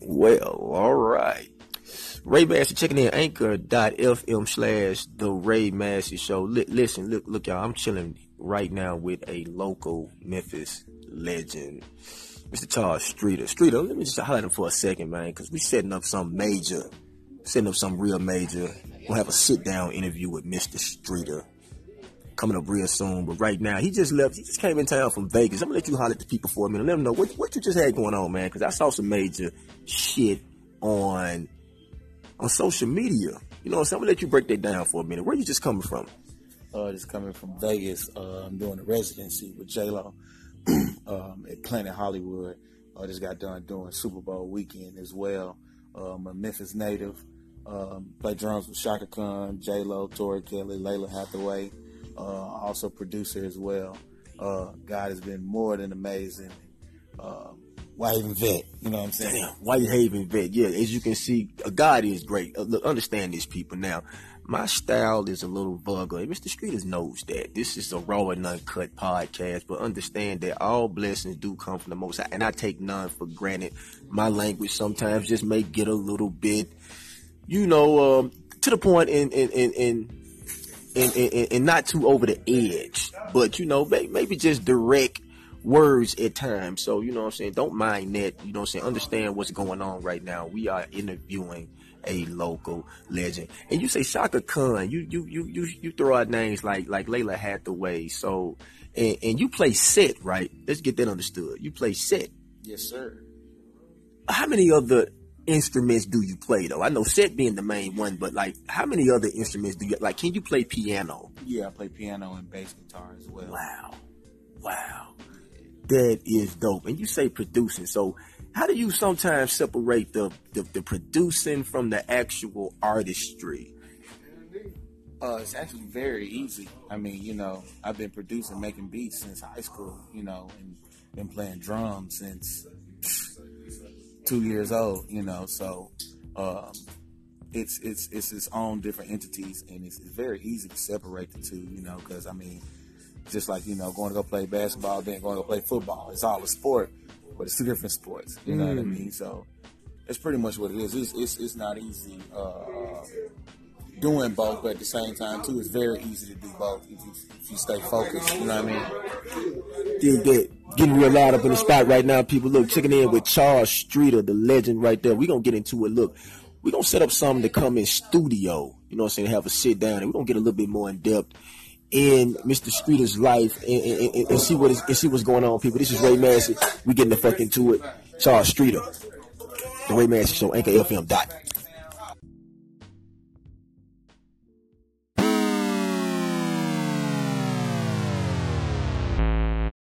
Well, all right. Ray Massey checking in anchor.fm slash the Ray Massey show. Li- listen, look, look, y'all. I'm chilling right now with a local Memphis legend, Mr. Charles Streeter. Streeter, let me just highlight him for a second, man, because we setting up some major, setting up some real major. We'll have a sit down interview with Mr. Streeter coming up real soon. But right now, he just left. He just came in town from Vegas. I'm gonna let you holler at the people for a minute. Let them know what, what you just had going on, man. Because I saw some major shit on on social media. You know, so I'm gonna let you break that down for a minute. Where you just coming from? Uh, just coming from Vegas. Uh, I'm doing a residency with J Lo um, at Planet Hollywood. I uh, just got done doing Super Bowl weekend as well. I'm a Memphis native. Um, play drums with Chaka Khan, J Lo, Tori Kelly, Lalah Hathaway uh, also producer as well. Uh, God has been more than amazing. Uh, Whitehaven vet, you know what I'm saying? Damn, Whitehaven vet, yeah. As you can see, God is great. Uh, look, understand these people now. My style is a little vulgar. Mr. Streeters knows that. This is a raw and uncut podcast, but understand that all blessings do come from the Most High, and I take none for granted. My language sometimes just may get a little bit, you know, um, to the point in in in, in and, and, and not too over the edge, but you know, maybe just direct words at times. So, you know what I'm saying? Don't mind that. You know what I'm saying? Understand what's going on right now. We are interviewing a local legend. And you say Chaka Khan, you you you you you throw out names like like Lalah Hathaway. So and, and you play set, right? Let's get that understood. You play set. Yes, sir. How many of the instruments do you play though? I know set being the main one, but like how many other instruments do you like? Can you play piano? Yeah, I play piano and bass guitar as well. Wow. Wow. That is dope. And you say producing. So how do you sometimes separate the, the, the producing from the actual artistry? Uh, it's actually very easy. I mean, you know, I've been producing, making beats since high school, you know, and been playing drums since two years old, you know, so um, it's it's it's its own different entities, and it's, it's very easy to separate the two, you know, because I mean, just like you know, going to go play basketball, then going to go play football, it's all a sport, but it's two different sports, you know mm. what I mm. mean? So it's pretty much what it is. It's it's, it's not easy. Uh, doing both, but at the same time too, it's very easy to do both if you, if you stay focused. You know what I mean? Dig that. Getting real loud up in the spot right now. People look checking in with Charles Streeter, the legend right there. We're gonna get into it. Look, we're gonna set up something to come in studio, you know what I'm saying, have a sit down and we're gonna get a little bit more in depth in Mr. Streeter's life and, and, and, and see what is and see what's going on, people. This is Ray Massey. We getting the fuck into it. Charles Streeter. The Ray Massey Show, Anchor FM dot